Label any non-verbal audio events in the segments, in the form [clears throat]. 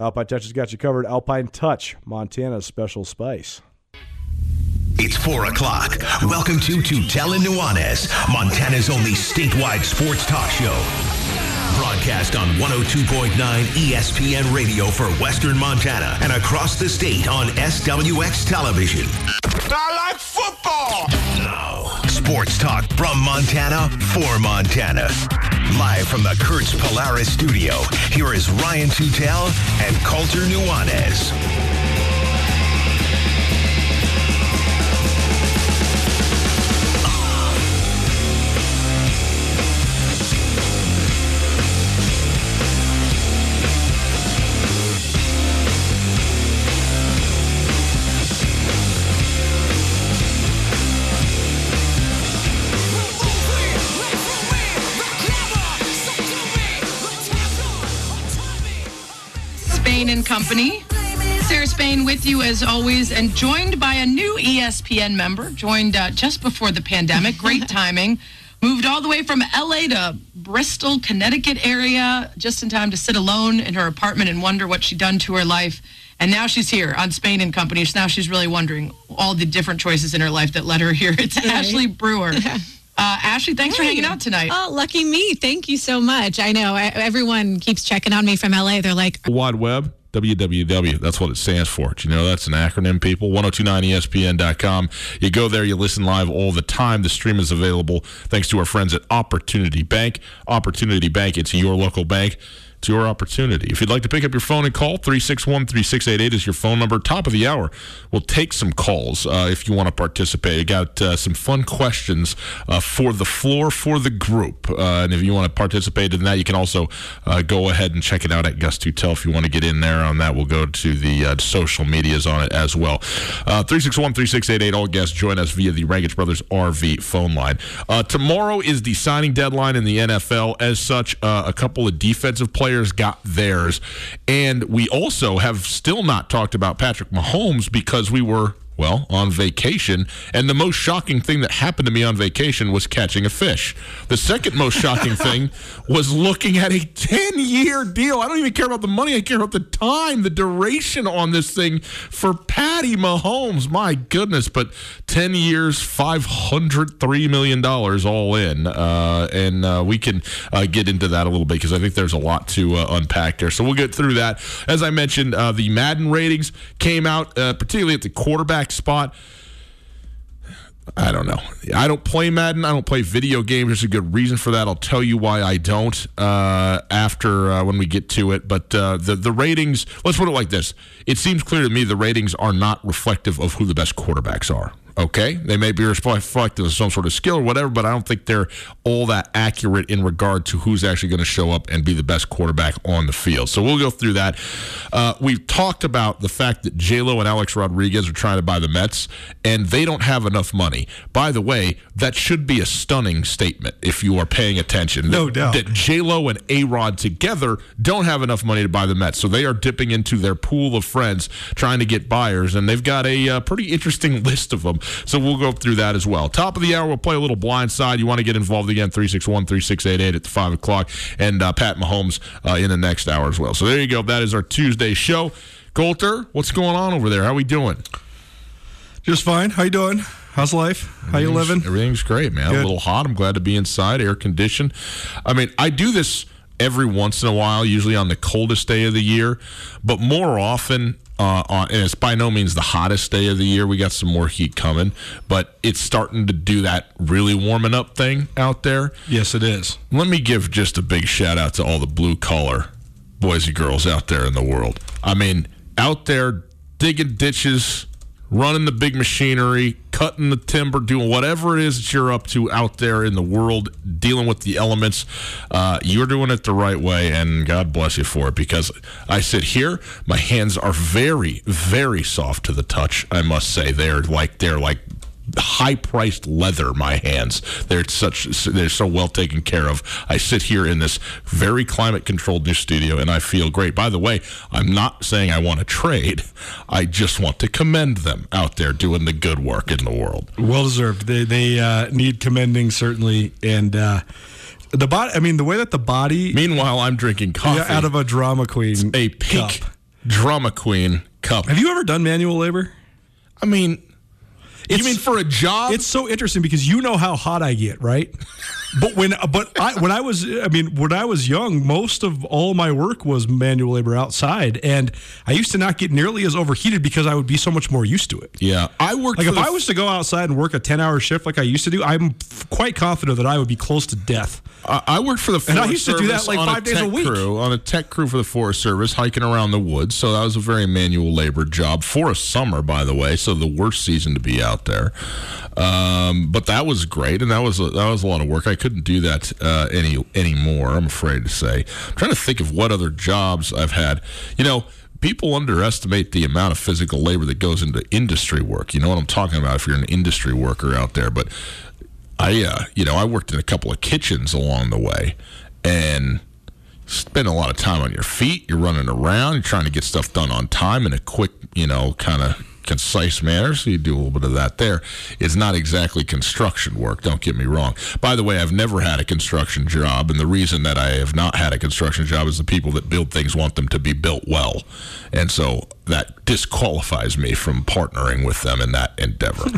Alpine Touch has got you covered. Alpine Touch, Montana's special spice. It's 4 o'clock. Welcome to Tutel and Nuanez, Montana's only statewide sports talk show. Broadcast on 102.9 ESPN radio for Western Montana and across the state on SWX television. I like football. Now, sports talk from Montana for Montana. Live from the Kurtz Polaris studio, here is Ryan Tutel and Colter Nuanez. Company. Sarah Spain with you as always, and joined by a new ESPN member. Joined uh, just before the pandemic. [laughs] Great timing. Moved all the way from LA to Bristol, Connecticut area, just in time to sit alone in her apartment and wonder what she'd done to her life. And now she's here on Spain and Company. So now she's really wondering all the different choices in her life that led her here. It's Ashley Brewer. [laughs] Uh, Ashley, thanks for hanging out tonight. Oh, lucky me. Thank you so much. I know I, everyone keeps checking on me from LA. They're like, Wide Web, WWW. That's what it stands for. Do you know that's an acronym, people? 1029ESPN.com. You go there, you listen live all the time. The stream is available thanks to our friends at Opportunity Bank. Opportunity Bank, it's your local bank. It's your opportunity. If you'd like to pick up your phone and call, 361 3688 is your phone number. Top of the hour, we'll take some calls uh, if you want to participate. I got uh, some fun questions uh, for the floor for the group. Uh, and if you want to participate in that, you can also uh, go ahead and check it out at Gus Tutel if you want to get in there on that. We'll go to the uh, social medias on it as well. 361 3688, all guests join us via the Rangitsch Brothers RV phone line. tomorrow is the signing deadline in the NFL. As such, a couple of defensive players players got theirs. And we also have still not talked about Patrick Mahomes because we were well, on vacation. And the most shocking thing that happened to me on vacation was catching a fish. The second most shocking [laughs] thing was looking at a 10 year deal. I don't even care about the money, I care about the time, the duration on this thing for Patty Mahomes. My goodness. But 10 years, $503 million all in. Uh, and uh, we can uh, get into that a little bit because I think there's a lot to uh, unpack there. So we'll get through that. As I mentioned, uh, the Madden ratings came out, uh, particularly at the quarterback spot. I don't know. I don't play Madden. I don't play video games. There's a good reason for that. I'll tell you why I don't uh, after uh, when we get to it. But uh, the the ratings. Let's put it like this: It seems clear to me the ratings are not reflective of who the best quarterbacks are. Okay, they may be reflective of some sort of skill or whatever, but I don't think they're all that accurate in regard to who's actually going to show up and be the best quarterback on the field. So we'll go through that. Uh, we've talked about the fact that J Lo and Alex Rodriguez are trying to buy the Mets, and they don't have enough money. By the way, that should be a stunning statement if you are paying attention. No that, doubt that J Lo and A Rod together don't have enough money to buy the Mets, so they are dipping into their pool of friends trying to get buyers, and they've got a uh, pretty interesting [laughs] list of them. So we'll go through that as well. Top of the hour, we'll play a little blind side. You want to get involved again, 361 3688 at the 5 o'clock. And uh, Pat Mahomes uh, in the next hour as well. So there you go. That is our Tuesday show. Colter, what's going on over there? How we doing? Just fine. How you doing? How's life? How you living? Everything's great, man. Good. A little hot. I'm glad to be inside, air conditioned. I mean, I do this every once in a while, usually on the coldest day of the year, but more often uh, on, and it's by no means the hottest day of the year. We got some more heat coming, but it's starting to do that really warming up thing out there. Yes, it is. Let me give just a big shout out to all the blue collar boys and girls out there in the world. I mean, out there digging ditches, running the big machinery, cutting the timber, doing whatever it is that you're up to out there in the world, dealing with the elements. Uh, you're doing it the right way, and God bless you for it. Because I sit here, my hands are very, very soft to the touch. I must say, they're like they're like high priced leather my hands. They're such they're so well taken care of. I sit here in this very climate controlled new studio and i feel great. By the way i'm not saying i want to trade. I just want to commend them out there doing the good work in the world. Well deserved. They they uh, need commending certainly and uh, the body i mean the way that the body meanwhile i'm drinking coffee. out of a drama queen a pink cup. drama queen cup. Have you ever done manual labor? I mean you mean for a job? It's so interesting because you know how hot I get, right? [laughs] but when but I when I was I mean when I was young, most of all my work was manual labor outside, and I used to not get nearly as overheated because I would be so much more used to it. Yeah, I worked like if I was to go outside and work a ten hour shift like I used to do, I'm quite confident that I would be close to death. I worked for the Forest and I used to do that like five days a week crew, on a tech crew for the Forest Service, hiking around the woods. So that was a very manual labor job for a summer, by the way. So the worst season to be out there. Um, but that was great, and that was a, that was a lot of work. I couldn't do that uh, any anymore. I'm afraid to say. I'm trying to think of what other jobs I've had. You know people underestimate the amount of physical labor that goes into industry work. You know what I'm talking about if you're an industry worker out there. But I, uh, you know, I worked in a couple of kitchens along the way, and spend a lot of time on your feet. You're running around. You're trying to get stuff done on time in a quick, you know, kind of concise manner. So you do a little bit of that there. It's not exactly construction work. Don't get me wrong. By the way, I've never had a construction job, and the reason that I have not had a construction job is the people that build things want them to be built well, and so that disqualifies me from partnering with them in that endeavor.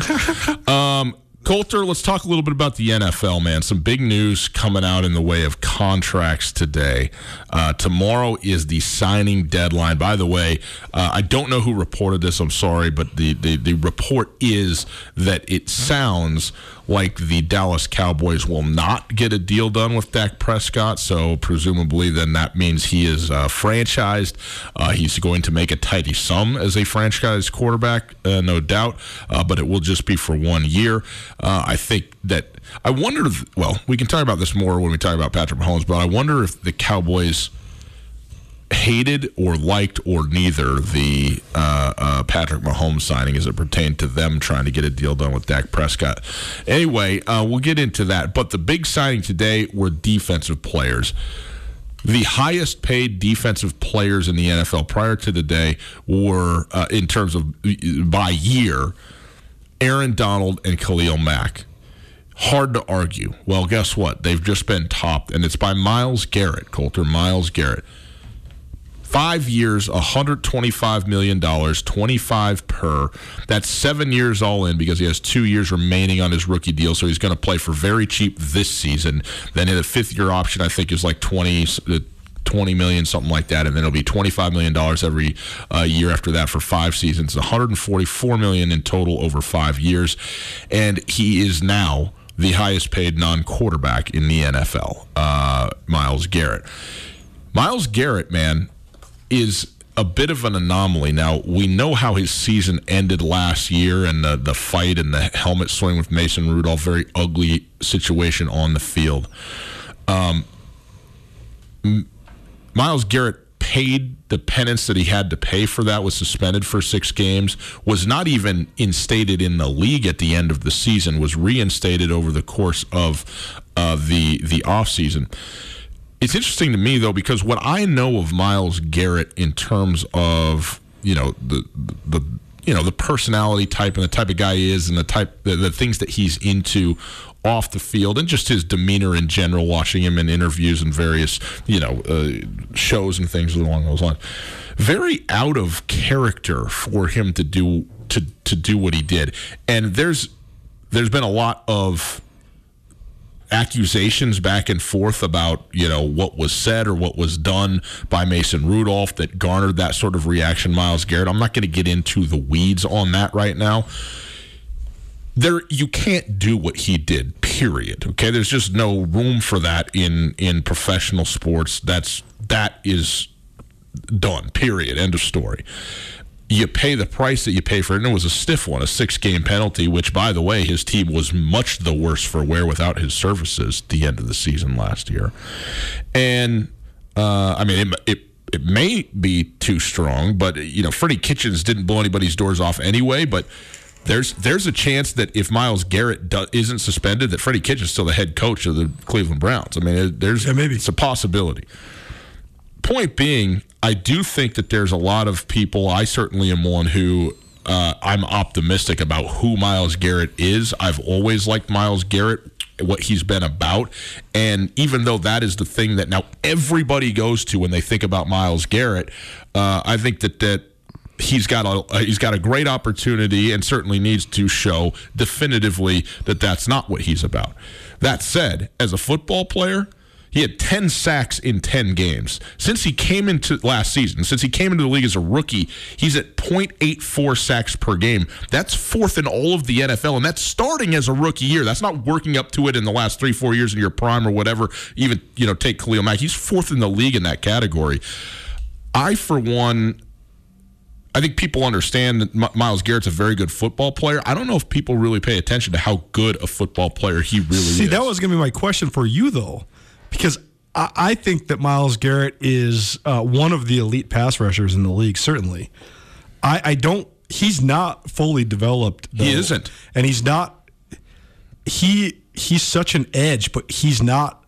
[laughs] um, Colter, let's talk a little bit about the NFL, man. Some big news coming out in the way of contracts today. Uh, tomorrow is the signing deadline. By the way, uh, I don't know who reported this. I'm sorry, but the, the, the report is that it sounds like the Dallas Cowboys will not get a deal done with Dak Prescott. So presumably, then that means he is uh, franchised. Uh, he's going to make a tidy sum as a franchise quarterback, uh, no doubt. Uh, but it will just be for one year. Uh, I think that I wonder. Well, we can talk about this more when we talk about Patrick Mahomes. But I wonder if the Cowboys hated or liked or neither the uh, uh, Patrick Mahomes signing as it pertained to them trying to get a deal done with Dak Prescott. Anyway, uh, we'll get into that. But the big signing today were defensive players. The highest paid defensive players in the NFL prior to the day were, uh, in terms of by year, Aaron Donald and Khalil Mack. Hard to argue. Well, guess what? They've just been topped, and it's by Myles Garrett, Colter Myles Garrett five years, $125 million, 25 per. That's seven years all in because he has two years remaining on his rookie deal. So he's going to play for very cheap this season. Then in the fifth year option, I think is like 20. Uh, 20 million, something like that, and then it'll be 25 million dollars every uh, year after that for five seasons. 144 million in total over five years, and he is now the highest paid non-quarterback in the NFL. Uh, Myles Garrett. Myles Garrett, man, is a bit of an anomaly. Now, we know how his season ended last year and the, the fight and the helmet swing with Mason Rudolph, very ugly situation on the field. Um, Myles Garrett paid the penance that he had to pay for that, was suspended for six games, was not even instated in the league at the end of the season, was reinstated over the course of uh, the, the offseason. It's interesting to me though because what I know of Myles Garrett in terms of you know the the you know the personality type and the type of guy he is and the type the, the things that he's into off the field and just his demeanor in general watching him in interviews and various you know uh, shows and things along those lines. Very out of character for him to do to to do what he did. And there's there's been a lot of accusations back and forth about you know what was said or what was done by Mason Rudolph that garnered that sort of reaction. Myles Garrett. I'm not going to get into the weeds on that right now. There, you can't do what he did. Period. Okay, there's just no room for that in in professional sports. That's that is done. Period. End of story you pay the price that you pay for it. And it was a stiff one, a six game penalty, which, by the way, his team was much the worse for wear without his services at the end of the season last year. And, uh, I mean, it, it, it may be too strong, but, you know, Freddie Kitchens didn't blow anybody's doors off anyway, but there's there's a chance that if Myles Garrett do, isn't suspended, that Freddie Kitchens is still the head coach of the Cleveland Browns. I mean, there's yeah, maybe it's a possibility. Point being, I do think that there's a lot of people. I certainly am one who uh, I'm optimistic about who Myles Garrett is. I've always liked Myles Garrett, what he's been about, and even though that is the thing that now everybody goes to when they think about Myles Garrett, uh, I think that that he's got a he's got a great opportunity and certainly needs to show definitively that that's not what he's about. That said, as a football player he had 10 sacks in 10 games. Since he came into last season, since he came into the league as a rookie, he's at 0.84 sacks per game. That's fourth in all of the NFL, and that's starting as a rookie year. That's not working up to it in the last three, four years in your prime or whatever. Even, you know, take Khalil Mack. He's fourth in the league in that category. I, for one, I think people understand that Myles Garrett's a very good football player. I don't know if people really pay attention to how good a football player he really See, is. See, that was going to be my question for you, though because I, I think that Myles Garrett is uh, one of the elite pass rushers in the league. Certainly, I, I don't. He's not fully developed. Though, he isn't, and he's not. He he's such an edge, but he's not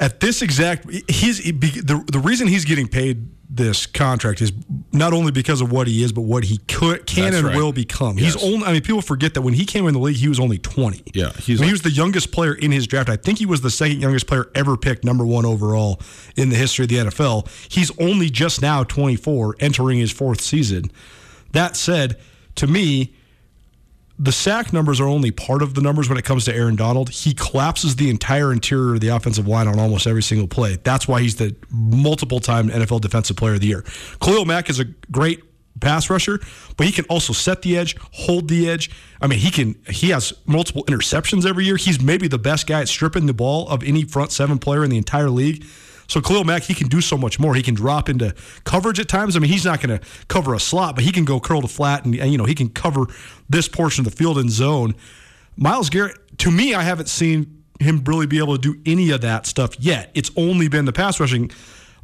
at this exact. He's the the reason he's getting paid this contract is not only because of what he is, but what he could, can That's and right. will become. Yes. He's only. I mean, people forget that when he came in the league, he was only twenty. Yeah, he's. I mean, he was the youngest player in his draft. I think he was the second youngest player ever picked number one overall in the history of the NFL. He's only just now twenty four, entering his fourth season. That said, to me, the sack numbers are only part of the numbers when it comes to Aaron Donald. He collapses the entire interior of the offensive line on almost every single play. That's why he's the multiple time NFL Defensive Player of the Year. Khalil Mack is a great pass rusher, but he can also set the edge, hold the edge. I mean, he can. He has multiple interceptions every year. He's maybe the best guy at stripping the ball of any front seven player in the entire league. So Khalil Mack, he can do so much more. He can drop into coverage at times. I mean, he's not going to cover a slot, but he can go curl to flat, and, and you know he can cover this portion of the field in zone. Myles Garrett, to me, I haven't seen him really be able to do any of that stuff yet. It's only been the pass rushing.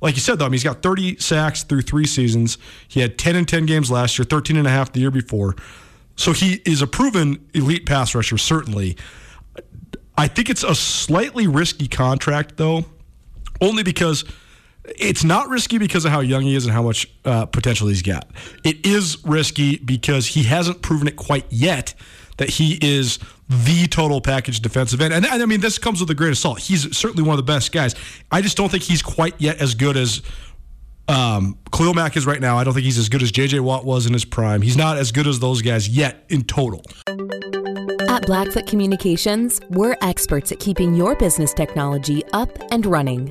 Like you said, though, I mean, he's got 30 sacks through three seasons. He had 10 and 10 games last year, 13 and a half the year before. So he is a proven elite pass rusher, certainly. I think it's a slightly risky contract, though, only because it's not risky because of how young he is and how much uh, potential he's got. It is risky because he hasn't proven it quite yet that he is the total package defensive end. And, and, I mean, this comes with a grain of salt. He's certainly one of the best guys. I just don't think he's quite yet as good as um, Khalil Mack is right now. I don't think he's as good as J.J. Watt was in his prime. He's not as good as those guys yet in total. At Blackfoot Communications, we're experts at keeping your business technology up and running.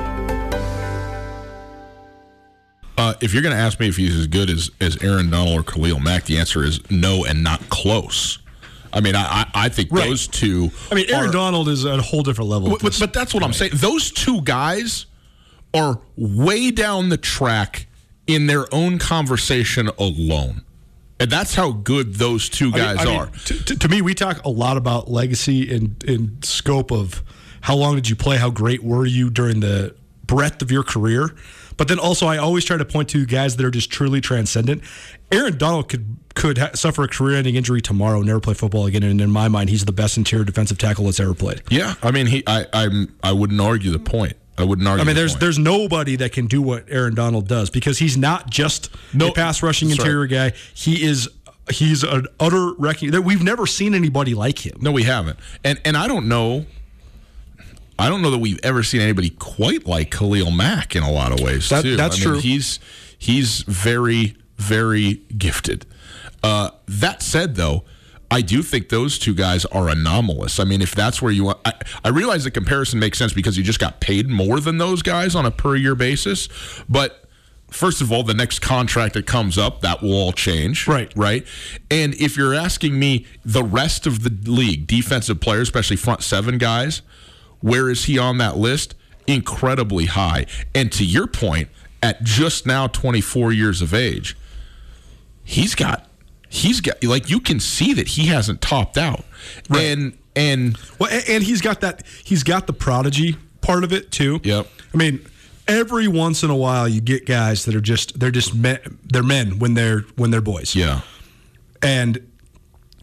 Uh, if you're going to ask me if he's as good as, as Aaron Donald or Khalil Mack, the answer is no and not close. I mean, I, I think right. those two. I mean, Aaron are, Donald is at a whole different level. But, but that's what I'm saying. Those two guys are way down the track in their own conversation alone. And that's how good those two guys I mean, I mean, are. To, to, me, we talk a lot about legacy and, and scope of how long did you play, how great were you during the breadth of your career. But then also, I always try to point to guys that are just truly transcendent. Aaron Donald could could ha- suffer a career-ending injury tomorrow, never play football again, and in my mind, he's the best interior defensive tackle that's ever played. Yeah, I mean, he, I, I'm, I wouldn't argue the point. I wouldn't argue. I mean, the there's point. there's nobody that can do what Aaron Donald does because he's not just no, a pass rushing interior guy. He is he's an utter wrecking. We've never seen anybody like him. No, we haven't. And and I don't know I don't know that we've ever seen anybody quite like Khalil Mack in a lot of ways. That, too. That's I mean, true. He's he's very very gifted. Uh, that said, though, I do think those two guys are anomalous. I mean, if that's where you want, I, I realize the comparison makes sense because you just got paid more than those guys on a per year basis. But first of all, the next contract that comes up, that will all change. Right. Right. And if you're asking me the rest of the league, defensive players, especially front seven guys, where is he on that list? Incredibly high. And to your point, at just now 24 years of age, he's got he's got like you can see that he hasn't topped out. Right. And and well and he's got that he's got the prodigy part of it too. Yep. I mean, every once in a while you get guys that are just they're just men, they're men when they're when they're boys. Yeah. And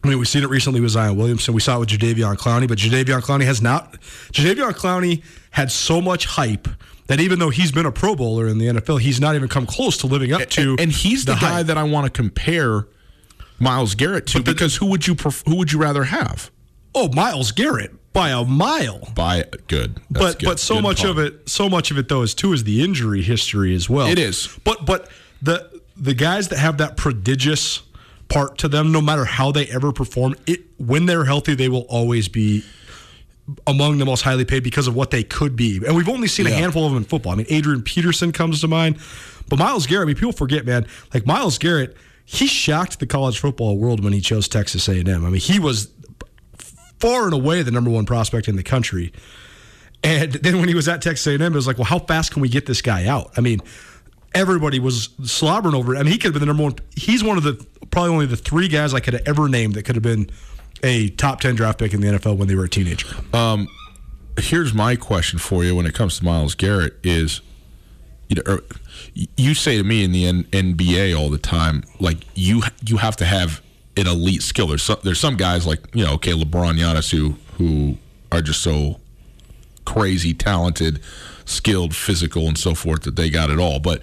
I mean, we've seen it recently with Zion Williamson. We saw it with Jadeveon Clowney, but Jadeveon Clowney has not. Jadeveon Clowney had so much hype that even though he's been a Pro Bowler in the NFL, he's not even come close to living up to. And, and he's the, the guy that I want to compare Myles Garrett to the, because who would you pref- who would you rather have? Oh, Myles Garrett by a mile. By good, That's but good. but so good much of it, so much of it though is too is the injury history as well. It is. But but the the guys that have that prodigious part to them, no matter how they ever perform, it when they're healthy, they will always be among the most highly paid because of what they could be. And we've only seen Yeah. a handful of them in football. I mean, Adrian Peterson comes to mind, but Myles Garrett. I mean, people forget, man. Like Myles Garrett, he shocked the college football world when he chose Texas A&M. I mean, he was far and away the number one prospect in the country. And then when he was at Texas A&M, it was like, well, how fast can we get this guy out? I mean, everybody was slobbering over it. I mean, he could have been the number one. He's one of the probably only the three guys I could have ever named that could have been a top ten draft pick in the NFL when they were a teenager. Um, here's my question for you when it comes to Myles Garrett is you know er, you say to me in the N- NBA all the time like you you have to have an elite skill there's some, there's some guys like you know okay LeBron Giannis who who are just so crazy talented skilled physical and so forth that they got it all but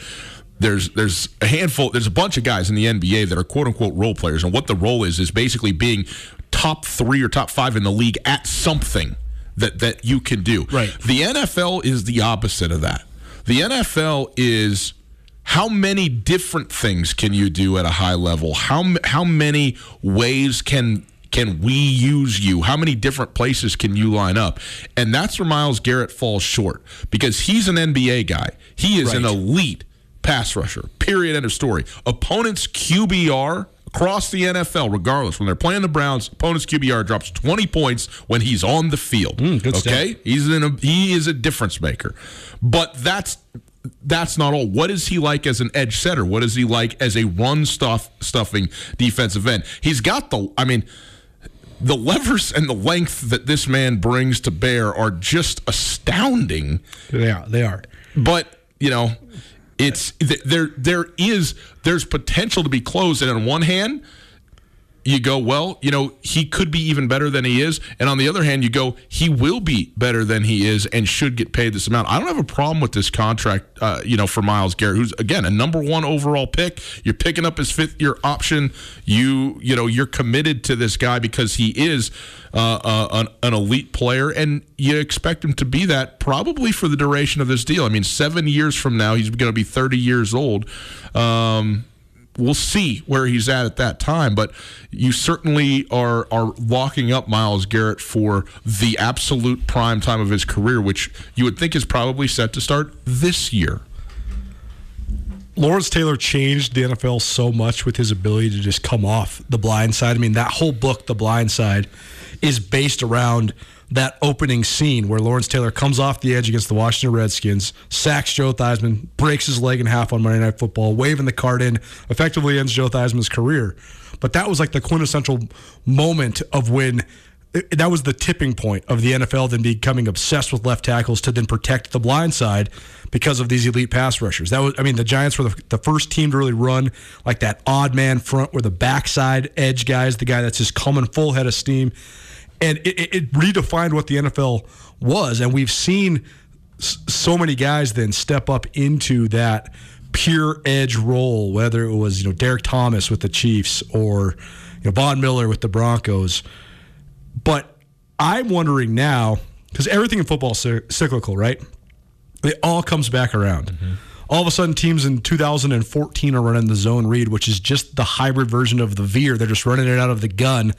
there's there's a handful there's a bunch of guys in the NBA that are quote unquote role players and what the role is is basically being top 3 or top 5 in the league at something that that you can do. Right. The NFL is the opposite of that. The NFL is how many different things can you do at a high level? How how many ways can can we use you? How many different places can you line up? And that's where Myles Garrett falls short because he's an NBA guy. He is an elite pass rusher. Period. End of story. Opponents QBR across the NFL, regardless when they're playing the Browns, opponents QBR drops 20 points when he's on the field. Mm, okay, he's in a, he is a difference maker. But that's that's not all. What is he like as an edge setter? What is he like as a run stuff stuffing defensive end? He's got the. I mean the levers and the length that this man brings to bear are just astounding. They are. They are. But you know, it's there. There is there's potential to be closed, and on one hand, you go, well, you know, he could be even better than he is, and on the other hand, you go, he will be better than he is, and should get paid this amount. I don't have a problem with this contract, uh, you know, for Myles Garrett, who's again a number one overall pick. You're picking up his fifth year option. You, you know, you're committed to this guy because he is uh, uh, an, an elite player, and you expect him to be that probably for the duration of this deal. I mean, seven years from now, he's going to be 30 years old. Um, we'll see where he's at at that time. But you certainly are are locking up Myles Garrett for the absolute prime time of his career, which you would think is probably set to start this year. Lawrence Taylor changed the NFL so much with his ability to just come off the blind side. I mean, that whole book, The Blind Side, is based around that opening scene where Lawrence Taylor comes off the edge against the Washington Redskins, sacks Joe Theismann, breaks his leg in half on Monday Night Football, waving the card in, effectively ends Joe Theismann's career. But that was like the quintessential moment of when that was the tipping point of the NFL then becoming obsessed with left tackles to then protect the blind side because of these elite pass rushers. That was, I mean, the Giants were the, the first team to really run like that odd man front where the backside edge guy is the guy that's just coming full head of steam. And it, it, it redefined what the NFL was. And we've seen s- so many guys then step up into that pure edge role, whether it was, you know, Derrick Thomas with the Chiefs or, you know, Von Miller with the Broncos. But I'm wondering now because everything in football is cyclical, right? It all comes back around. Mm-hmm. All of a sudden, teams in 2014 are running the zone read, which is just the hybrid version of the veer. They're just running it out of the gun.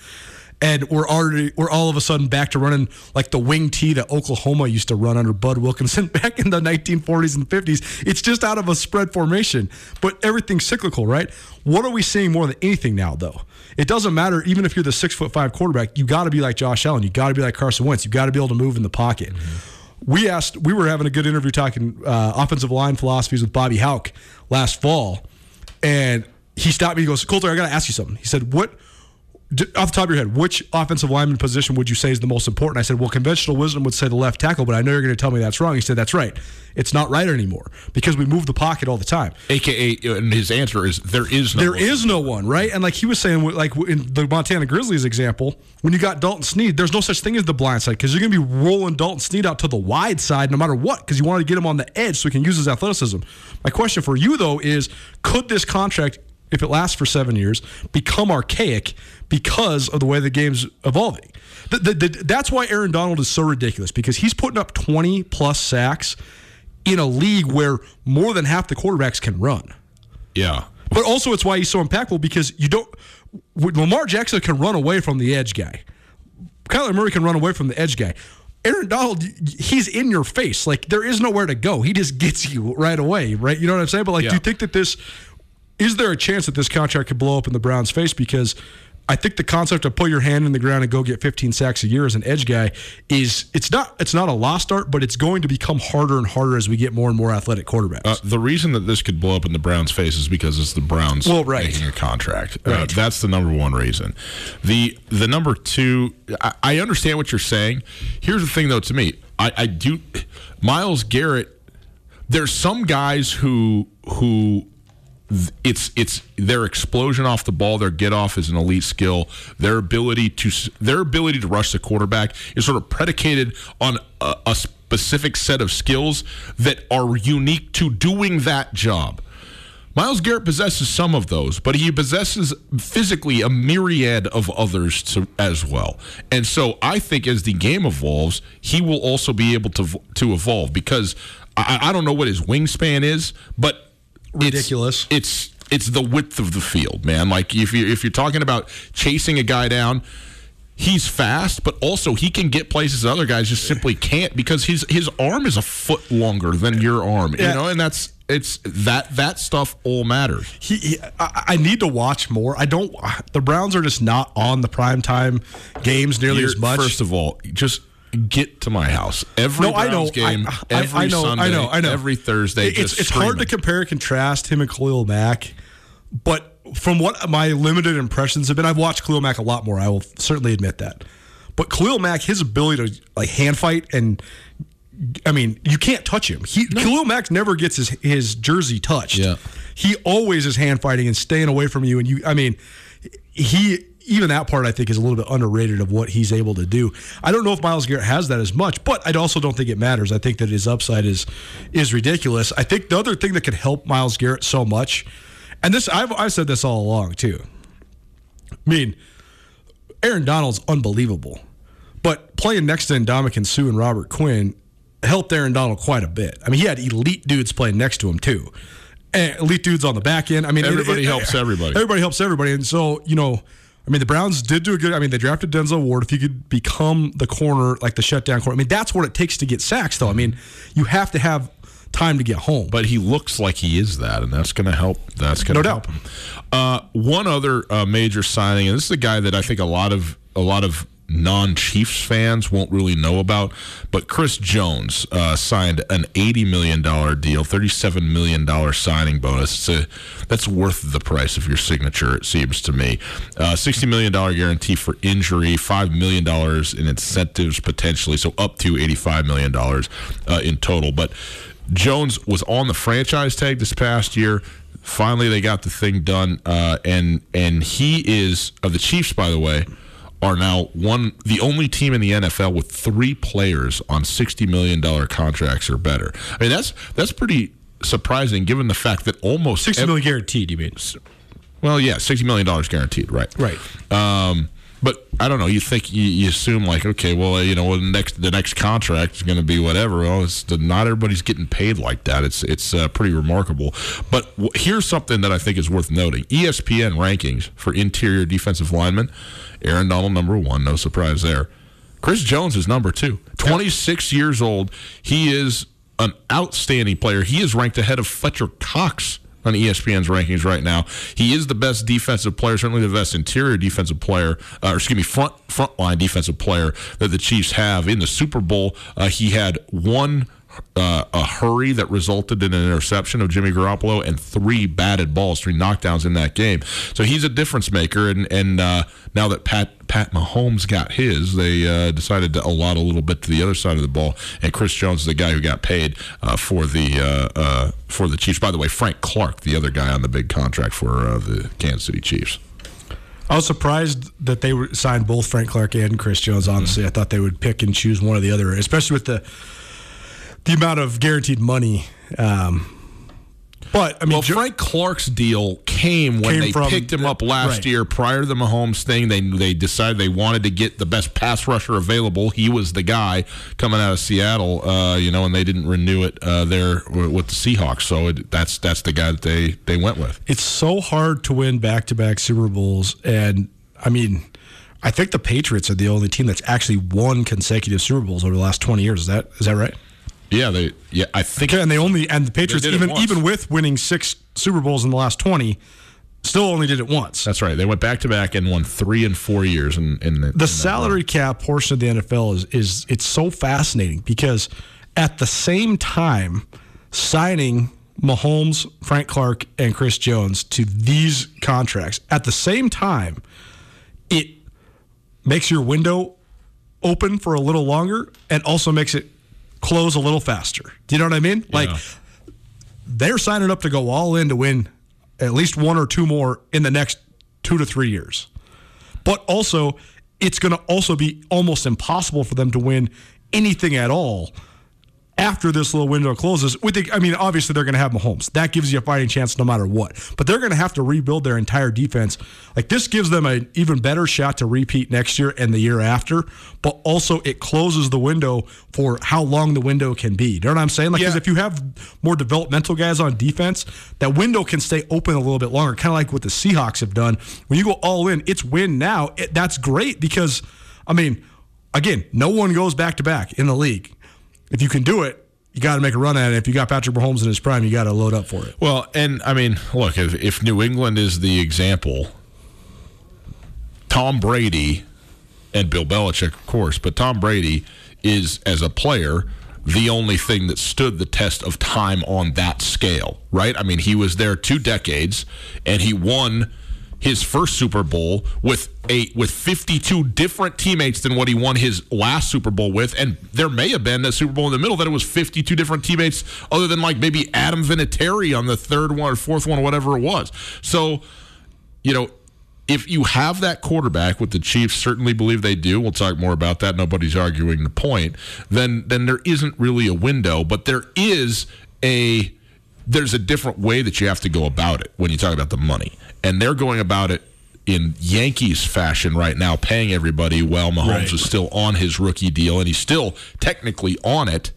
And we're already we're all of a sudden back to running like the wing tee that Oklahoma used to run under Bud Wilkinson [laughs] back in the 1940s and 50s. It's just out of a spread formation, but everything's cyclical, right? What are we seeing more than anything now, though? It doesn't matter, even if you're the six foot five quarterback, you got to be like Josh Allen. You got to be like Carson Wentz. You got to be able to move in the pocket. We asked, we were having a good interview talking uh, offensive line philosophies with Bobby Hauck last fall, and he stopped me. He goes, Colter, I got to ask you something. He said, What, off the top of your head, which offensive lineman position would you say is the most important? I said, Well, conventional wisdom would say the left tackle, but I know you're going to tell me that's wrong. He said, That's right. It's not right anymore because we move the pocket all the time. AKA, and his answer is there is no. There one. is no one, right? And like he was saying, like in the Montana Grizzlies example, when you got Dalton Sneed, there's no such thing as the blind side because you're going to be rolling Dalton Sneed out to the wide side no matter what because you want to get him on the edge so he can use his athleticism. My question for you though is, could this contract, if it lasts for seven years, become archaic because of the way the game's evolving? The, the, the, that's why Aaron Donald is so ridiculous because he's putting up 20 plus sacks in a league where more than half the quarterbacks can run. Yeah. But also, it's why he's so impactful because you don't. Lamar Jackson can run away from the edge guy. Kyler Murray can run away from the edge guy. Aaron Donald, he's in your face. Like there is nowhere to go. He just gets you right away, right? You know what I'm saying? But like, Yeah. do you think that this is there a chance that this contract could blow up in the Browns' face? Because I think the concept of put your hand in the ground and go get 15 sacks a year as an edge guy is it's not it's not a lost art, but it's going to become harder and harder as we get more and more athletic quarterbacks. Uh, the reason that this could blow up in the Browns' face is because it's the Browns Well, right. making a contract. Uh, that's the number one reason. The the number two, I, I understand what you're saying. Here's the thing, though. To me, I, I do. Myles Garrett. There's some guys who who it's it's their explosion off the ball, their get off is an elite skill. Their ability to their ability to rush the quarterback is sort of predicated on a, a specific set of skills that are unique to doing that job. Myles Garrett possesses some of those, but he possesses physically a myriad of others to, as well. And so I think as the game evolves, he will also be able to to evolve because I, I don't know what his wingspan is, but Ridiculous. It's, it's it's the width of the field, man. Like if you if you're talking about chasing a guy down, he's fast, but also he can get places other guys just simply can't because his his arm is a foot longer than your arm. Yeah. You know, and that's it's that that stuff all matters. He, he I, I need to watch more. I don't. The Browns are just not on the primetime games nearly You're- as much. First of all, just get to my house every no, I know. Game, I, I- every I know. Sunday, I know. I know. every Thursday. It's just it's hard to compare and contrast him and Khalil Mack, but from what my limited impressions have been, I've watched Khalil Mack a lot more. I will certainly admit that. But Khalil Mack, his ability to like hand fight and I mean, you can't touch him. He Khalil Mack never gets his his jersey touched. Yeah. He always is hand fighting and staying away from you. And you, I mean, he even that part I think is a little bit underrated of what he's able to do. I don't know if Myles Garrett has that as much, but I also don't think it matters. I think that his upside is is ridiculous. I think the other thing that could help Myles Garrett so much, and this I've I've said this all along too. I mean, Aaron Donald's unbelievable, but playing next to Ndamukong Suh and Robert Quinn helped Aaron Donald quite a bit. I mean, he had elite dudes playing next to him too, and elite dudes on the back end. I mean, Everybody helps eh, everybody. Everybody helps everybody, and so you know. I mean, the Browns did do a good. I mean, they drafted Denzel Ward. If you could become the corner, like the shutdown corner, I mean, that's what it takes to get sacks. Though, I mean, you have to have time to get home. but he looks like he is that, and that's going to help. That's going to No help doubt. him. Uh, one other uh, major signing, and this is a guy that I think a lot of a lot of non-Chiefs fans won't really know about, but Chris Jones uh, signed an eighty million dollar deal, thirty-seven million dollar signing bonus. A, that's worth the price of your signature, it seems to me. Uh, Sixty million dollar guarantee for injury, five million dollars in incentives potentially, so up to eighty-five million dollars uh, in total, but. Jones was on the franchise tag this past year. Finally, they got the thing done, uh, and and he is of the Chiefs, by the way, are now one the only team in the NFL with three players on sixty million dollar contracts or better. I mean, that's that's pretty surprising given the fact that almost Sixty ev- million guaranteed. You mean? well, yeah, sixty million dollars guaranteed, right? Right. Um, but I don't know. You think you, you assume like, okay, well, you know, well, the next the next contract is going to be whatever. Well, it's not everybody's getting paid like that. It's it's uh, pretty remarkable. But w- here's something that I think is worth noting: ESPN rankings for interior defensive linemen. Aaron Donald number one, no surprise there. Chris Jones is number two. 26 years old. He is an outstanding player. He is ranked ahead of Fletcher Cox on ESPN's rankings right now. He is the best defensive player, certainly the best interior defensive player, uh, or excuse me, front frontline defensive player that the Chiefs have in the Super Bowl. Uh, he had one. Uh, a hurry that resulted in an interception of Jimmy Garoppolo and three batted balls, three knockdowns in that game. So he's a difference maker. And and uh, now that Pat Pat Mahomes got his, they uh, decided to allot a little bit to the other side of the ball. And Chris Jones is the guy who got paid uh, for the uh, uh, for the Chiefs. By the way, Frank Clark, the other guy on the big contract for the Kansas City Chiefs. I was surprised that they signed both Frank Clark and Chris Jones. Honestly, I thought they would pick and choose one or the other, especially with the the amount of guaranteed money. Um, but I mean, Well, Frank Clark's deal came when Came they from- picked him up last right. year prior to the Mahomes thing. They they decided they wanted to get the best pass rusher available. He was the guy coming out of Seattle, uh, you know, and they didn't renew it uh, there with the Seahawks. So it, that's that's the guy that they they went with. it's so hard to win back to back Super Bowls, and I mean. I think the Patriots are the only team that's actually won consecutive Super Bowls over the last twenty years. Is that is that right? Yeah, they yeah I think and they only and the Patriots even even with winning six Super Bowls in the last twenty, still only did it once. that's right. They went back to back and won three and four years. In, in the, the that salary cap portion of the NFL is is it's so fascinating because at the same time signing Mahomes, Frank Clark, and Chris Jones to these contracts at the same time, it makes your window open for a little longer and also makes it close a little faster. Do you know what I mean? Like Yeah. they're signing up to go all in to win at least one or two more in the next two to three years. But also, it's going to also be almost impossible for them to win anything at all after this little window closes, with the, I mean, obviously they're going to have Mahomes. That gives you a fighting chance no matter what. But they're going to have to rebuild their entire defense. Like this gives them an even better shot to repeat next year and the year after. But also it closes the window for how long the window can be. You know what I'm saying? Like, because Yeah. if you have more developmental guys on defense, that window can stay open a little bit longer. Kind of like what the Seahawks have done. When you go all in, it's win now. It, that's great because, I mean, again, no one goes back to back in the league. If you can do it, you got to make a run at it. If you got Patrick Mahomes in his prime, you got to load up for it. Well, and I mean, look, if, if New England is the example, Tom Brady and Bill Belichick, of course, but Tom Brady is, as a player, the only thing that stood the test of time on that scale, right? I mean, he was there two decades and he won his first Super Bowl with a with 52 different teammates than what he won his last Super Bowl with and there may have been a Super Bowl in the middle that it was 52 different teammates other than like maybe Adam Vinatieri on the third one or fourth one or whatever it was. So, you know, if you have that quarterback, what the Chiefs certainly believe they do, we'll talk more about that. Nobody's arguing the point. Then, then there isn't really a window, but there is a there's a different way that you have to go about it when you talk about the money, and they're going about it in Yankees fashion right now, paying everybody while Mahomes Right. is still on his rookie deal, and he's still technically on it,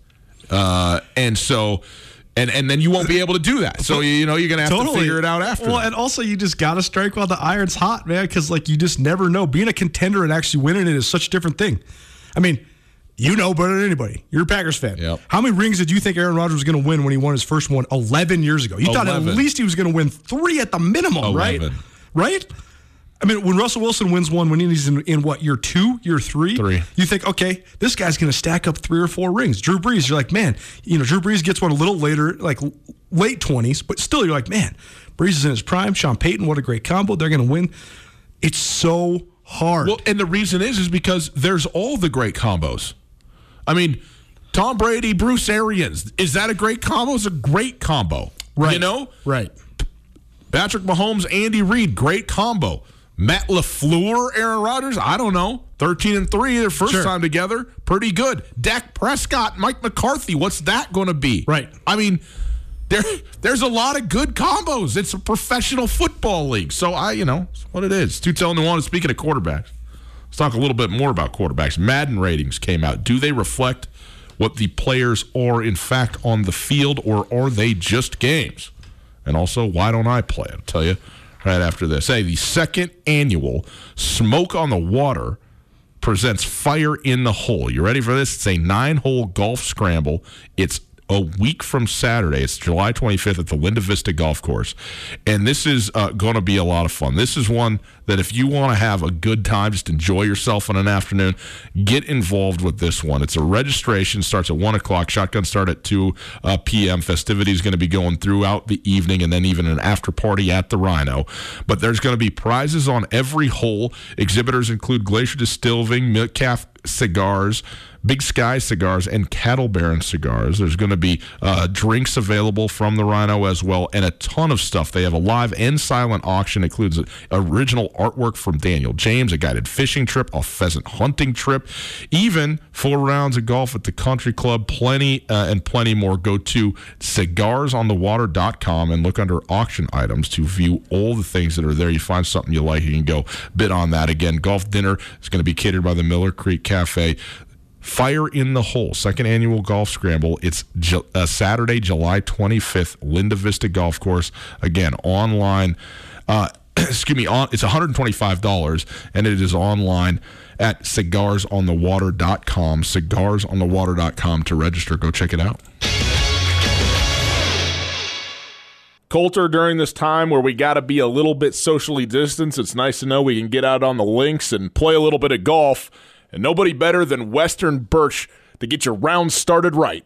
uh, and so. And, and then you won't be able to do that. So you know you're gonna have to figure it out after. Well, that. and also you just got to strike while the iron's hot, man, because like you just never know. Being a contender and actually winning it is such a different thing. I mean, you know better than anybody. You're a Packers fan. Yep. How many rings did you think Aaron Rodgers was going to win when he won his first one 11 years ago? You thought at least he was going to win three at the minimum, right? Right? I mean, when Russell Wilson wins one, when he's in, in what year two, year three, Three. you think, okay, this guy's going to stack up three or four rings. Drew Brees, you're like, man, you know, Drew Brees gets one a little later, like late twenties, but still, you're like, man, Brees is in his prime. Sean Payton, what a great combo. They're going to win. It's so hard. Well, and the reason is is because there's all the great combos. I mean, Tom Brady, Bruce Arians, is that a great combo? It's a great combo. right. You know? right. Patrick Mahomes, Andy Reid, great combo. Matt LaFleur, Aaron Rodgers, I don't know. 13 and 3 their first Sure. time together. Pretty good. Dak Prescott, Mike McCarthy, what's that going to be? Right. I mean, there there's a lot of good combos. It's a professional football league. So I, you know, it's what it is. Two telling Nuanez, speaking of quarterbacks. Talk a little bit more about quarterbacks. Madden ratings came out. Do they reflect what the players are in fact on the field or are they just games? And also, why don't I play? I'll tell you right after this. Hey, the second annual Smoke on the Water presents Fire in the Hole. You ready for this? It's a nine hole golf scramble. It's a week from Saturday. It's July 25th at the Linda Vista Golf Course. And this is uh, going to be a lot of fun. This is one that if you want to have a good time, just enjoy yourself on an afternoon, get involved with this one. It's a registration, starts at 1 o'clock, shotgun start at 2 uh, p.m. Festivities going to be going throughout the evening and then even an after party at the Rhino. But there's going to be prizes on every hole. Exhibitors include Glacier Distilling, Milk Cigars, Big Sky cigars and Cattle Baron cigars. There's going to be uh, drinks available from the Rhino as well, and a ton of stuff. They have a live and silent auction. Includes original artwork from Daniel James, a guided fishing trip, a pheasant hunting trip, even four rounds of golf at the country club. Plenty uh, and plenty more. Go to cigarsonthewater.com and look under auction items to view all the things that are there. You find something you like, you can go bid on that. Again, golf dinner is going to be catered by the Miller Creek Cafe. Fire in the Hole, second annual golf scramble. It's uh, Saturday, July 25th, Linda Vista Golf Course. Again, online. Uh, [clears throat] excuse me, on, it's $125 and it is online at cigarsonthewater.com. Cigarsonthewater.com to register. Go check it out. Colter, during this time where we got to be a little bit socially distanced, it's nice to know we can get out on the links and play a little bit of golf. And nobody better than Western Birch to get your round started right.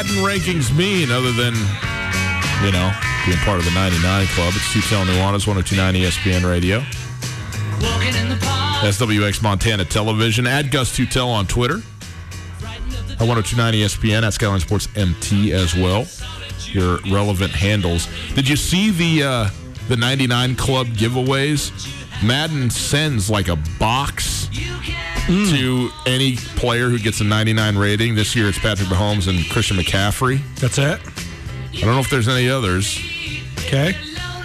Madden rankings mean other than, you know, being part of the 99 Club? It's Tootell Nuanez, 1029 ESPN Radio. SWX Montana Television. Add Gus Tootell on Twitter. At 1029 ESPN, at Skyline Sports MT as well. Your relevant handles. Did you see the uh, the 99 Club giveaways? Madden sends like a box to any player who gets a 99 rating. This year it's Patrick Mahomes and Christian McCaffrey. That's it? I don't know if there's any others. Okay.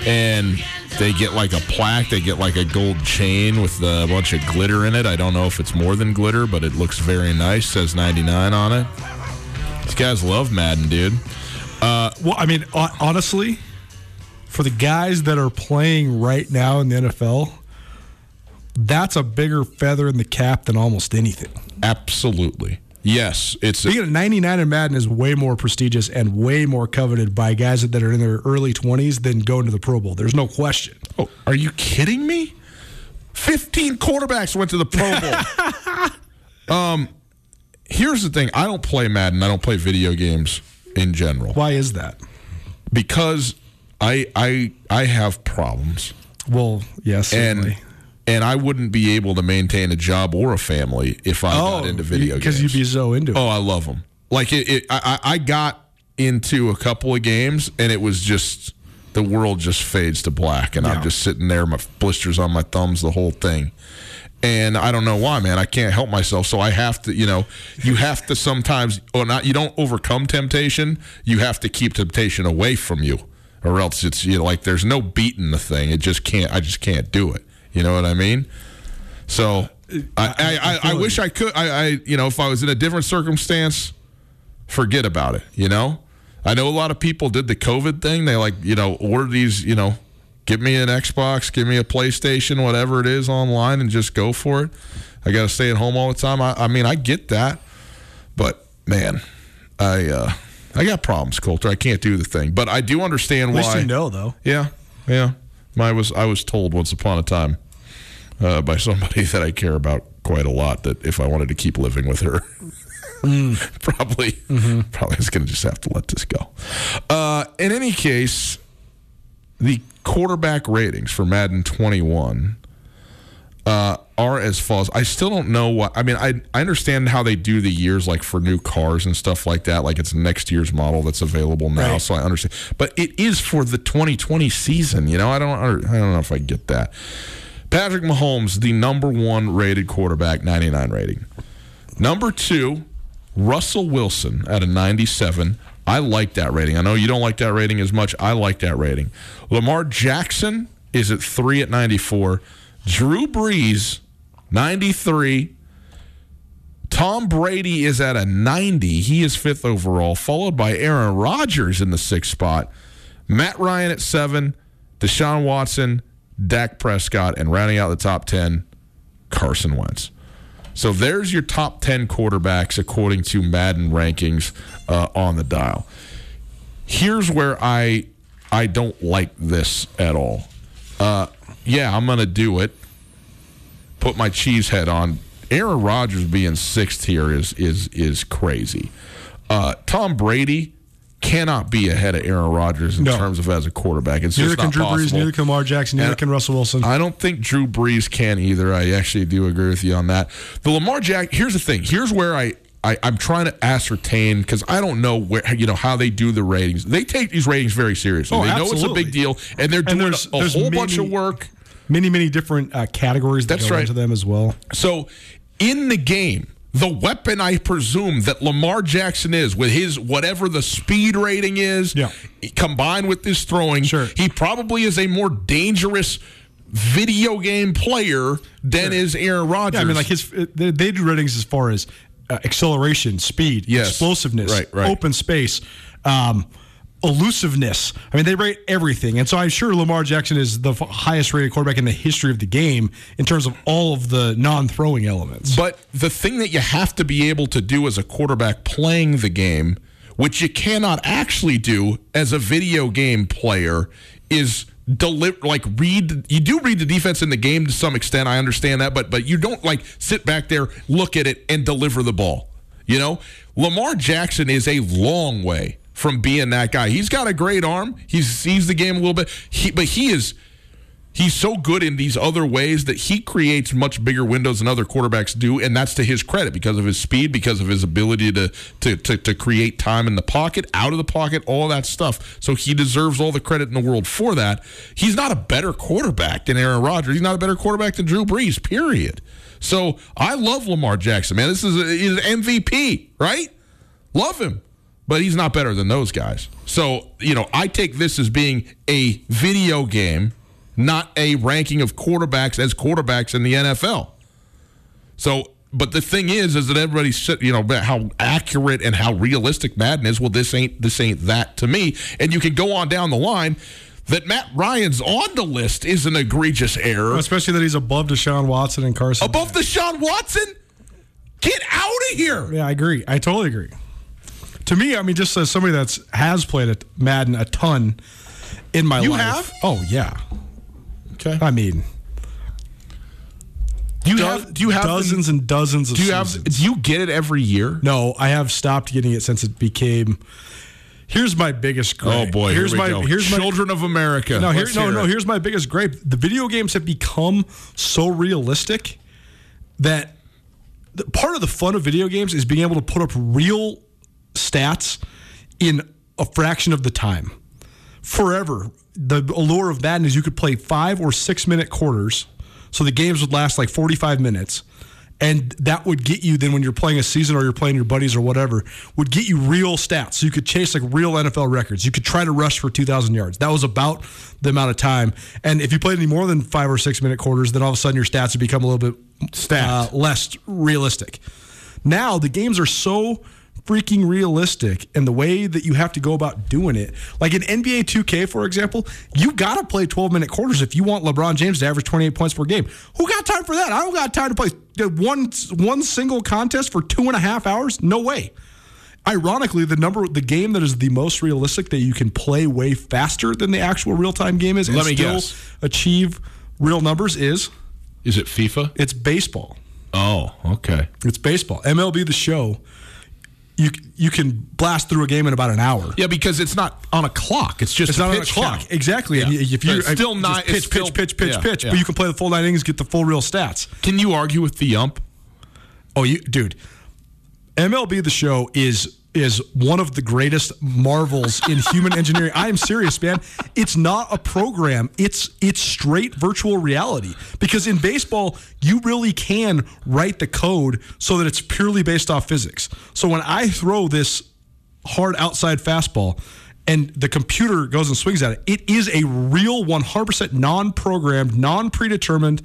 And they get like a plaque, they get like a gold chain with a bunch of glitter in it. I don't know if it's more than glitter, but it looks very nice. Says 99 on it. These guys love Madden, dude. Uh, well, I mean, honestly, for the guys that are playing right now in the NFL, that's a bigger feather in the cap than almost anything. Absolutely. Yes, it's being a 99 in Madden is way more prestigious and way more coveted by guys that are in their early 20s than going to the Pro Bowl. There's no question. Oh, are you kidding me? 15 quarterbacks went to the Pro Bowl. [laughs] um, here's the thing: I don't play Madden. I don't play video games in general. Why is that? Because I I I have problems. Well, yes, and and I wouldn't be able to maintain a job or a family if I got oh, into video games. because you'd be so into it. Oh, I love them. Like it, it I, I got into a couple of games, and it was just the world just fades to black, and I'm just sitting there, my blisters on my thumbs, the whole thing. And I don't know why, man. I can't help myself, so I have to. You know, you have to sometimes, or not. You don't overcome temptation. You have to keep temptation away from you, or else it's you know, like there's no beating the thing. It just can't. I just can't do it. You know what I mean? So I, I, I, I wish I could. I, I, you know, if I was in a different circumstance, forget about it. You know, I know a lot of people did the COVID thing. They like, you know, order these, you know, give me an Xbox, give me a PlayStation, whatever it is online, and just go for it. I got to stay at home all the time. I, I mean, I get that, but man, I, uh, I got problems, Colter. I can't do the thing, but I do understand At least why. you know, though. Yeah, yeah. I was I was told once upon a time uh, by somebody [laughs] that I care about quite a lot that if I wanted to keep living with her, [laughs] probably probably is going to just have to let this go. Uh, in any case, the quarterback ratings for Madden 21 uh, are as follows. I still don't know what. I mean, I I understand how they do the years, like for new cars and stuff like that. Like it's next year's model that's available now, Right. so I understand. But it is for the 2020 season. You know, I don't I don't know if I get that. Patrick Mahomes, the number one rated quarterback, 99 rating. Number two, Russell Wilson at a 97. I like that rating. I know you don't like that rating as much. I like that rating. Lamar Jackson is at three at 94. Drew Brees, 93. Tom Brady is at a 90. He is fifth overall, followed by Aaron Rodgers in the sixth spot. Matt Ryan at seven. Deshaun Watson, Dak Prescott, and rounding out the top 10, Carson Wentz. So there's your top 10 quarterbacks according to Madden rankings uh, on the dial. Here's where I I don't like this at all. Uh, yeah, I'm going to do it. Put my cheese head on. Aaron Rodgers being sixth here is is is crazy. Uh, Tom Brady cannot be ahead of Aaron Rodgers in No. terms of as a quarterback. It's Neither just can Drew Brees, neither can Lamar Jackson, neither And can Russell Wilson. I don't think Drew Brees can either. I actually do agree with you on that. The Lamar Jack. Here's the thing. Here's where I I, I'm trying to ascertain because I don't know where you know how they do the ratings. They take these ratings very seriously. Oh, they know it's a big deal, and they're doing there's- a, a there's whole bunch of work. Many, many different uh, categories that That's go right. into them as well. So in the game, the weapon I presume that Lamar Jackson is with his whatever the speed rating is, Yeah. combined with his throwing, Sure. he probably is a more dangerous video game player than is Aaron Rodgers. Yeah, I mean, like his they, they do ratings as far as uh, acceleration, speed, Yes. explosiveness, Right, right. open space, um, elusiveness. I mean, they rate everything, and so I'm sure Lamar Jackson is the highest rated quarterback in the history of the game in terms of all of the non-throwing elements. But the thing that you have to be able to do as a quarterback playing the game, which you cannot actually do as a video game player, is deliver like read you do read the defense in the game to some extent i understand that but but you don't like sit back there look at it and deliver the ball you know lamar jackson is a long way from being that guy he's got a great arm he sees the game a little bit he, but he is he's so good in these other ways that he creates much bigger windows than other quarterbacks do, and that's to his credit because of his speed, because of his ability to to to, to create time in the pocket, out of the pocket, all that stuff. So he deserves all the credit in the world for that. He's not a better quarterback than Aaron Rodgers. He's not a better quarterback than Drew Brees. Period. So I love Lamar Jackson, man. This is a, he's an MVP, right? Love him but he's not better than those guys. So, you know, I take this as being a video game, not a ranking of quarterbacks as quarterbacks in the NFL. So, but the thing is, is that everybody's you know how accurate and how realistic Madden is. Well, this ain't this ain't that to me. And you can go on down the line. That Matt Ryan's on the list is an egregious error. Especially that he's above Deshaun Watson and Carson. Above Deshaun Watson? Get out of here. Yeah, I agree. I totally agree. To me, I mean, just as somebody that's has played at Madden a ton in my life. You life. have? Oh yeah. Okay. I mean, Do you do- have do you have the- dozens and dozens of do you have do you get it every year? No, I have stopped getting it since it became. Here's my biggest oh, gripe. Oh boy, here's here my go. here's my Children of America. no here, no no here's my biggest gripe. The video games have become so realistic that the, part of the fun of video games is being able to put up real stats in a fraction of the time. Forever, the allure of Madden is you could play five or six minute quarters, so the games would last like forty five minutes. And that would get you then when you're playing a season or you're playing your buddies or whatever, would get you real stats. So you could chase like real NFL records. You could try to rush for 2,000 yards. That was about the amount of time. And if you played any more than five or six minute quarters, then all of a sudden your stats would become a little bit uh, less realistic. Now the games are so freaking realistic and the way that you have to go about doing it. Like in NBA 2K, for example, you got to play 12 minute quarters if you want LeBron James to average 28 points per game. Who got time for that? I don't got time to play one one single contest for two and a half hours. No way. Ironically, the number, the game that is the most realistic that you can play way faster than the actual real time game is, and Let me still guess. achieve real numbers is Is it FIFA? it's baseball. Oh, okay. It's baseball. MLB the Show. You you can blast through a game in about an hour. Yeah, because it's not on a clock. It's just It's a not on a clock. count. Exactly. And Yeah. if you still not pitch, pitch, pitch, pitch, yeah, pitch, yeah. but you can play the full nine innings, get the full real stats. Can you argue with the ump? Oh, you dude. MLB the show is is one of the greatest marvels in human [laughs] engineering. I am serious, man. It's not a program. It's it's straight virtual reality. Because in baseball, you really can write the code so that it's purely based off physics. So when I throw this hard outside fastball and the computer goes and swings at it, it is a real 100% non-programmed, non-predetermined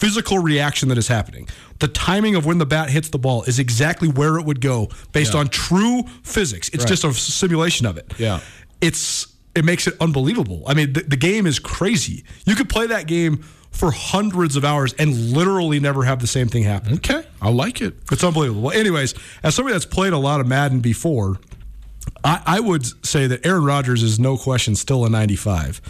physical reaction that is happening. The timing of when the bat hits the ball is exactly where it would go based Yeah. on true physics. It's Right. just a simulation of it. Yeah. It's it makes it unbelievable. I mean, the, the game is crazy. You could play that game for hundreds of hours and literally never have the same thing happen. Okay, I like it. It's unbelievable. Well, anyways, as somebody that's played a lot of Madden before, I, I would say that Aaron Rodgers is no question still a 95.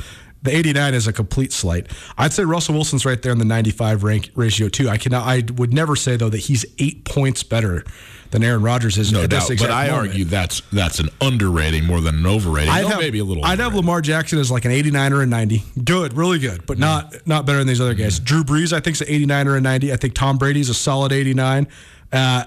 The 89 is a complete slight. I'd say Russell Wilson's right there in the 95 rank ratio too. I cannot. I would never say though that he's eight points better than Aaron Rodgers is. No at doubt. this But I moment. argue that's that's an underrating more than an overrating. I'd No, have, maybe a little. I'd have Lamar Jackson as like an 89 or a 90. Good, really good, but not not better than these other guys. Drew Brees, I think, is an 89 or a 90. I think Tom Brady's a solid 89. Uh,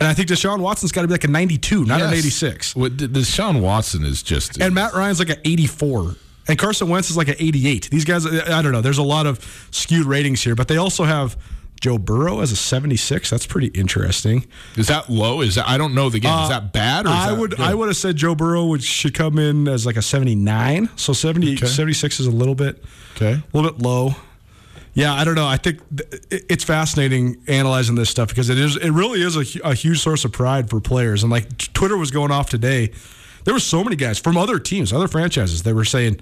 And I think Deshaun Watson's got to be like a 92, not an 86. What, Deshaun Watson is just. And Matt Ryan's like an 84. And Carson Wentz is like an 88. These guys, I don't know. There's a lot of skewed ratings here, but they also have Joe Burrow as a 76. That's pretty interesting. is that low? Is that I don't know the game. is Uh, that bad? Or is I would good? I would have said Joe Burrow would, should come in as like a 79. So 70, Okay. 76 is a little bit Okay. a little bit low. Yeah, I don't know. I think th- it's fascinating analyzing this stuff because it is it really is a, a huge source of pride for players. And like Twitter was going off today, there were so many guys from other teams, other franchises. They were saying,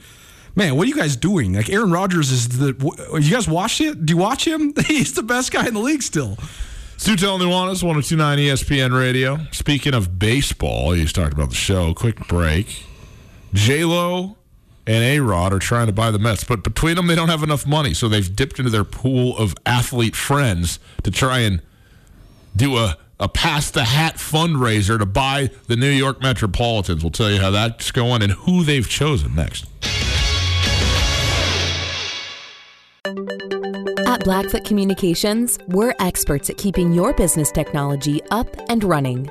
"Man, what are you guys doing? Like Aaron Rodgers is the. You guys watch it? Do you watch him? [laughs] He's the best guy in the league still." Sutel Nuanez, 1029 ESPN Radio. Speaking of baseball, he's talked about the show. Quick break. J Lo and A Rod are trying to buy the Mets, but between them, they don't have enough money. So they've dipped into their pool of athlete friends to try and do a, a pass the hat fundraiser to buy the New York Metropolitans. We'll tell you how that's going and who they've chosen next. At Blackfoot Communications, we're experts at keeping your business technology up and running.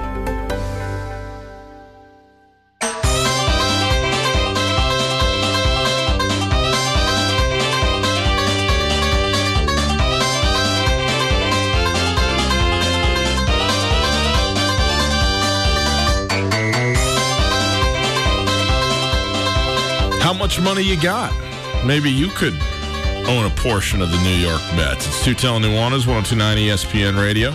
Much money you got? Maybe you could own a portion of the New York Mets. It's Tootell Nuanez, 1029 ESPN Radio.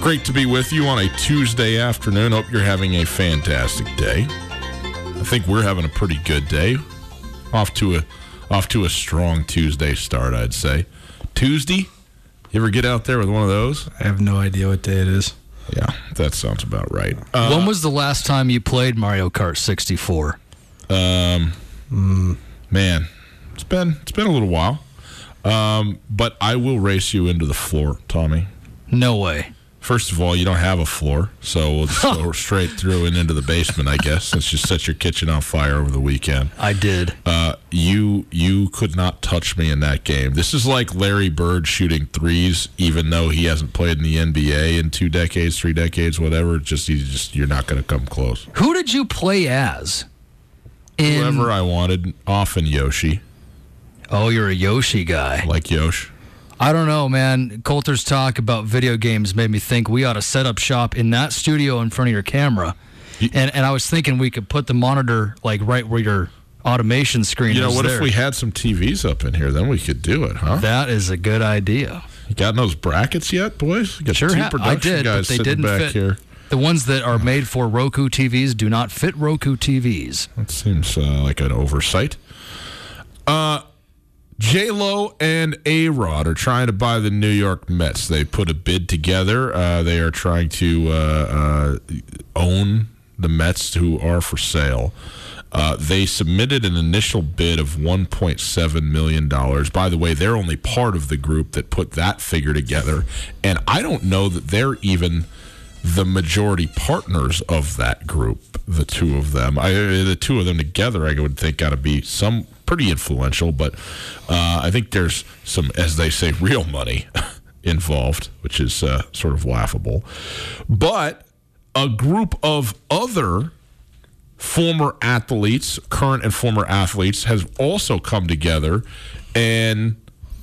Great to be with you on a Tuesday afternoon. Hope you're having a fantastic day. I think we're having a pretty good day. Off to a off to a strong Tuesday start, I'd say. Tuesday? You ever get out there with one of those? I have no idea what day it is. Yeah, that sounds about right. when was the last time you played Mario Kart 64? Um, man, it's been it's been a little while. Um, but I will race you into the floor, Tommy. No way. First of all, you don't have a floor, so we'll [laughs] just go straight through and into the basement, I guess. Since you set your kitchen on fire over the weekend, I did. uh, you you could not touch me in that game. This is like Larry Bird shooting threes, even though he hasn't played in the NBA in two decades, three decades, whatever. Just you just you're not going to come close. Who did you play as? In, Whoever I wanted, often Yoshi, oh, you're a Yoshi guy. like Yosh. I don't know, man. Colter's talk about video games made me think we ought to set up shop in that studio in front of your camera. And and I was thinking we could put the monitor like right where your automation screen You know, what there. if we had some TVs up in here? Then we could do it, huh? That is a good idea. You got those brackets yet, boys? You got Sure, two ha- I production did, guys but they didn't back fit. here. The ones that are made for Roku TVs do not fit Roku TVs. That seems uh, like an oversight. Uh, J Lo and A Rod are trying to buy the New York Mets. They put a bid together. Uh, they are trying to uh, uh, own the Mets, who are for sale. Uh, they submitted an initial bid of $1.7 million. By the way, they're only part of the group that put that figure together. And I don't know that they're even the majority partners of that group, the two of them. I, the two of them together, I would think, got to be some pretty influential. But uh, I think there's some, as they say, real money [laughs] involved, which is uh, sort of laughable. But a group of other former athletes, current and former athletes, has also come together and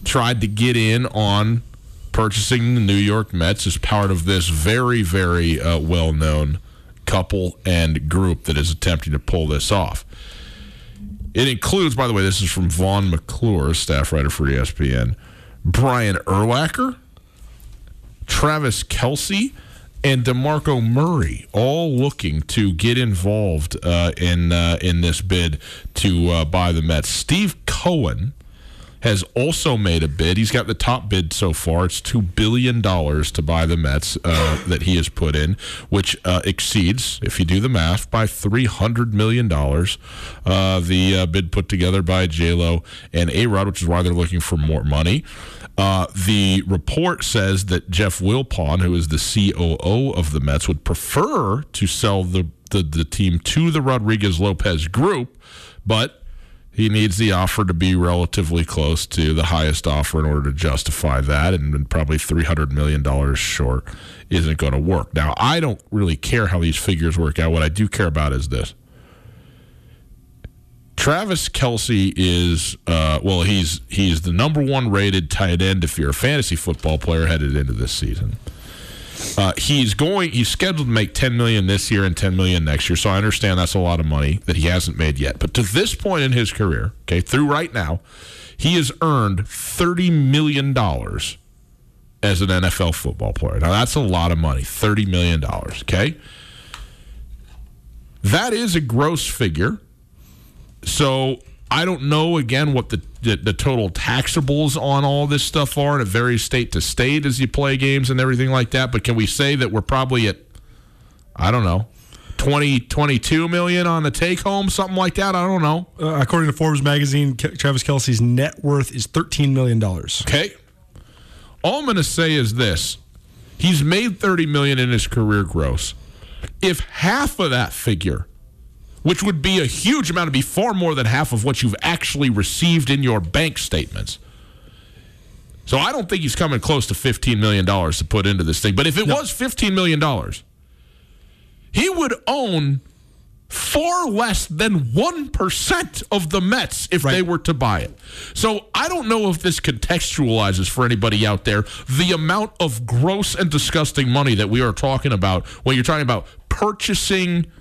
tried to get in on purchasing the New York Mets is part of this very, very uh, well known couple and group that is attempting to pull this off. It includes, by the way, this is from Vaughn McClure, staff writer for ESPN, Brian Urlacher, Travis Kelce, and DeMarco Murray, all looking to get involved uh, in uh, in this bid to uh, buy the Mets. Steve Cohen has also made a bid. He's got the top bid so far. It's two billion dollars to buy the Mets uh, that he has put in, which uh, exceeds, if you do the math, by three hundred million dollars. Uh, the uh, bid put together by J Lo and A Rod, which is why they're looking for more money. Uh, the report says that Jeff Wilpon, who is the COO of the Mets, would prefer to sell the the, the team to the Rodriguez Lopez group, but he needs the offer to be relatively close to the highest offer in order to justify that, and probably three hundred million dollars short isn't going to work. Now, I don't really care how these figures work out. What I do care about is this: Travis Kelce is uh, well, he's he's the number one rated tight end if you're a fantasy football player headed into this season. Uh, he's going. He's scheduled to make ten million this year and ten million next year. So I understand that's a lot of money that he hasn't made yet. But to this point in his career, okay, through right now, he has earned thirty million dollars as an NFL football player. Now that's a lot of money. Thirty million dollars. Okay, that is a gross figure. So I don't know again what the, the, the total taxables on all this stuff are, and it varies state to state as you play games and everything like that. But can we say that we're probably at I don't know 20, 22 million on the take home, something like that? I don't know. Uh, according to Forbes magazine, Ke- Travis Kelce's net worth is thirteen million dollars. Okay. All I'm going to say is this: he's made thirty million in his career gross. If half of that figure which would be a huge amount, to be far more than half of what you've actually received in your bank statements. So I don't think he's coming close to $15 million to put into this thing. But if it no. was $15 million, he would own far less than 1% of the Mets if right. they were to buy it. So I don't know if this contextualizes for anybody out there the amount of gross and disgusting money that we are talking about when you're talking about purchasing –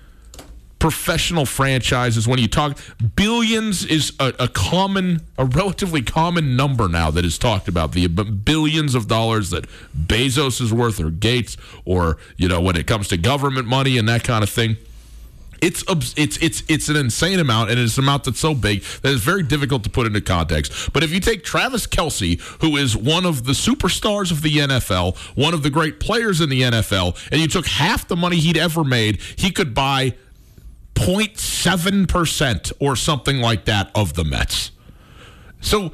professional franchises when you talk billions is a, a, common a relatively common number now that is talked about the billions of dollars that Bezos is worth or Gates or you know when it comes to government money and that kind of thing it's it's it's it's an insane amount, and it's an amount that's so big that it's very difficult to put into context. But if you take Travis Kelce, who is one of the superstars of the NFL, one of the great players in the NFL, and you took half the money he'd ever made, he could buy 0.7% or something like that of the Mets. So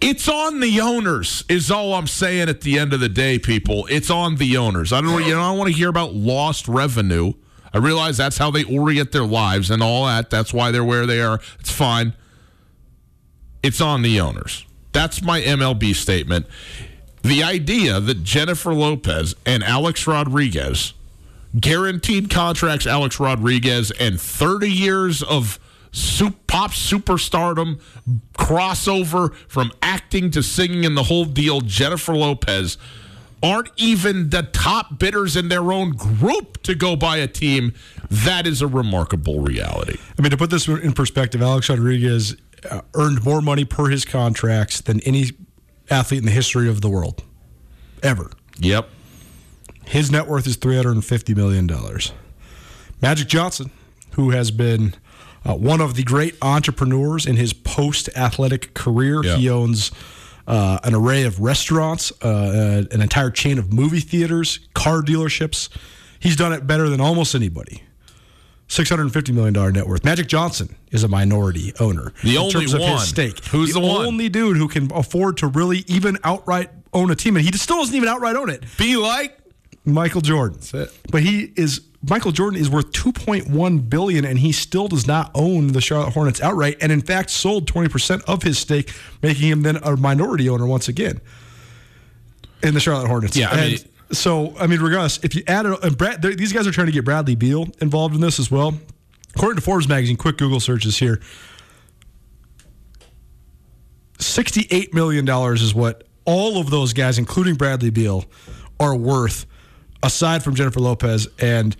it's on the owners, is all I'm saying at the end of the day, people. It's on the owners. I don't, you know, I don't want to hear about lost revenue. I realize that's how they orient their lives and all that. That's why they're where they are. It's fine. It's on the owners. That's my MLB statement. The idea that Jennifer Lopez and Alex Rodriguez guaranteed contracts, Alex Rodriguez, and 30 years of pop superstardom, crossover from acting to singing and the whole deal, Jennifer Lopez, aren't even the top bidders in their own group to go buy a team. That is a remarkable reality. I mean, to put this in perspective, Alex Rodriguez uh, earned more money per his contracts than any athlete in the history of the world ever. Yep. His net worth is $350 million. Magic Johnson, who has been uh, one of the great entrepreneurs in his post athletic career, he owns uh, an array of restaurants, uh, uh, an entire chain of movie theaters, car dealerships. He's done it better than almost anybody. $650 million net worth. Magic Johnson is a minority owner. The only terms of one. His stake. Who's the, the only dude who can afford to really even outright own a team. And he still doesn't even outright own it. Be like Michael Jordan. That's it. But he is Michael Jordan is worth 2.1 billion and he still does not own the Charlotte Hornets outright and in fact sold 20% of his stake making him then a minority owner once again in the Charlotte Hornets. Yeah, I mean, so I mean regardless if you add it and Brad these guys are trying to get Bradley Beal involved in this as well. According to Forbes magazine quick Google searches here 68 million dollars is what all of those guys including Bradley Beal are worth aside from Jennifer Lopez and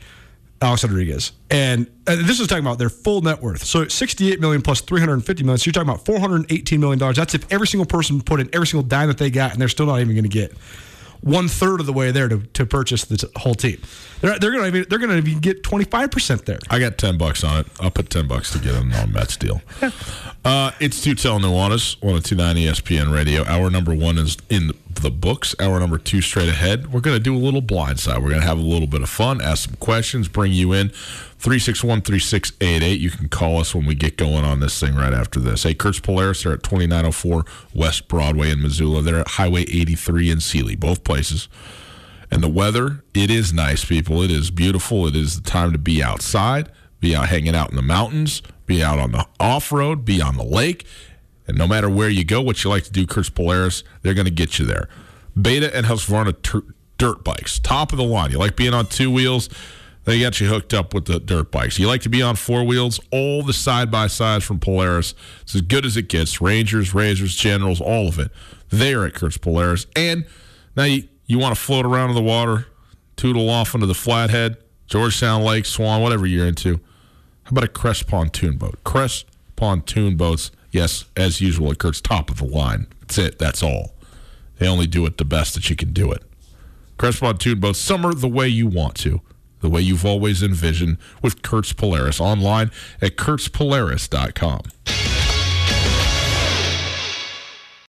Alex Rodriguez. And, and, this is talking about their full net worth. So 68 million plus 350 million. So you're talking about 418 million dollars. That's if every single person put in every single dime that they got, and they're still not even going to get one third of the way there to, to purchase the t- whole team. They're, they're going to they're going to even get twenty five percent there. I got ten bucks on it. I'll put ten bucks to get a non Mets deal. uh, it's two tell Nuanez, one of two nine ESPN Radio. Hour number one is in the books. Hour number two straight ahead. We're going to do a little blind side. We're going to have a little bit of fun, ask some questions, bring you in. 361 3688. You can call us when we get going on this thing right after this. Hey, Kurtz Polaris, they're at 2904 West Broadway in Missoula. They're at Highway 83 in Seeley, both places. And the weather, it is nice, people. It is beautiful. It is the time to be outside, be out hanging out in the mountains, be out on the off road, be on the lake. And no matter where you go, what you like to do, Kurtz Polaris, they're going to get you there. Beta and Husqvarna ter- dirt bikes, top of the line. You like being on two wheels? They got you hooked up with the dirt bikes. You like to be on four wheels? All the side by sides from Polaris. It's as good as it gets. Rangers, Razors, Generals, all of it. They're at Kurtz Polaris. And now you, you want to float around in the water, tootle off into the flathead, Georgetown Lake, Swan, whatever you're into. How about a Crest pontoon boat? Crest pontoon boats, yes, as usual, at Kurt's top of the line. That's it. That's all. They only do it the best that you can do it. Crest pontoon boats, summer the way you want to the way you've always envisioned with Kurtz Polaris online at kurtzpolaris.com.